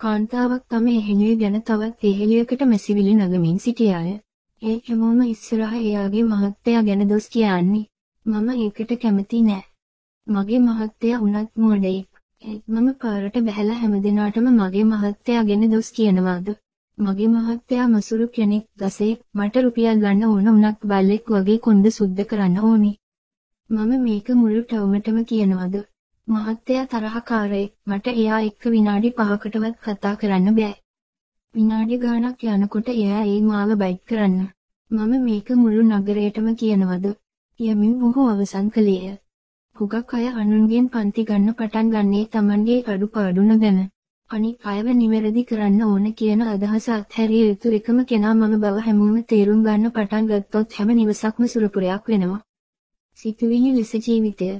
කාන්තාවක් තම එහෙලිය ගැන තවත් එහෙලියකට මැසිවිලි නගමින් සිටියාය. ඒ හැමෝම ඉස්සරහ එයාගේ මහත්තයා ගැන දොස් කියන්නේ. මම ඒකට කැමති නෑ. මගේ මහත්තයා උනත් මෝඩෙක්. මම පාරට බැහැලා හැමදිනාටම මගේ මහත්තයා ගැන දොස් කියනවාද? මගේ මහත්තයා මසුරු කෙනෙක් දසේ මට රුපියල් ගන්න ඕන උනක් බල්ලෙක් වගේ කොන්ද සුද්ධ කරන්න ඕනි. මම මේක මුළු ටවුමටම කියනවද? මහත්තයා තරහකාරයෙක් මට එයා එක්ක විනාඩි 5කටවත් කතා කරන්න බෑ. විනාඩි ගාණක් යනකොට එයා ඒ මාව බයිට් කරන්න. මම මේක මුළු නගරයටම කියනවද? යමින් මොහු අවසන් කළේය. හුඟක් අය අනුන්ගෙන් පන්ති ගන්න පටන් ගන්නේ Tamanගේ අඩුපාඩු නොදැන. අනික් අයව නිවැරදි කරන්න ඕන කියන අදහස අත්හැරිය යුතු එකම කෙනා මම බව හැමෝම තේරුම් ගන්න පටන් ගත්තොත් හැම නිවසක්ම සුරපුරයක් වෙනවා. සිතුවිලි ලෙස ජීවිතය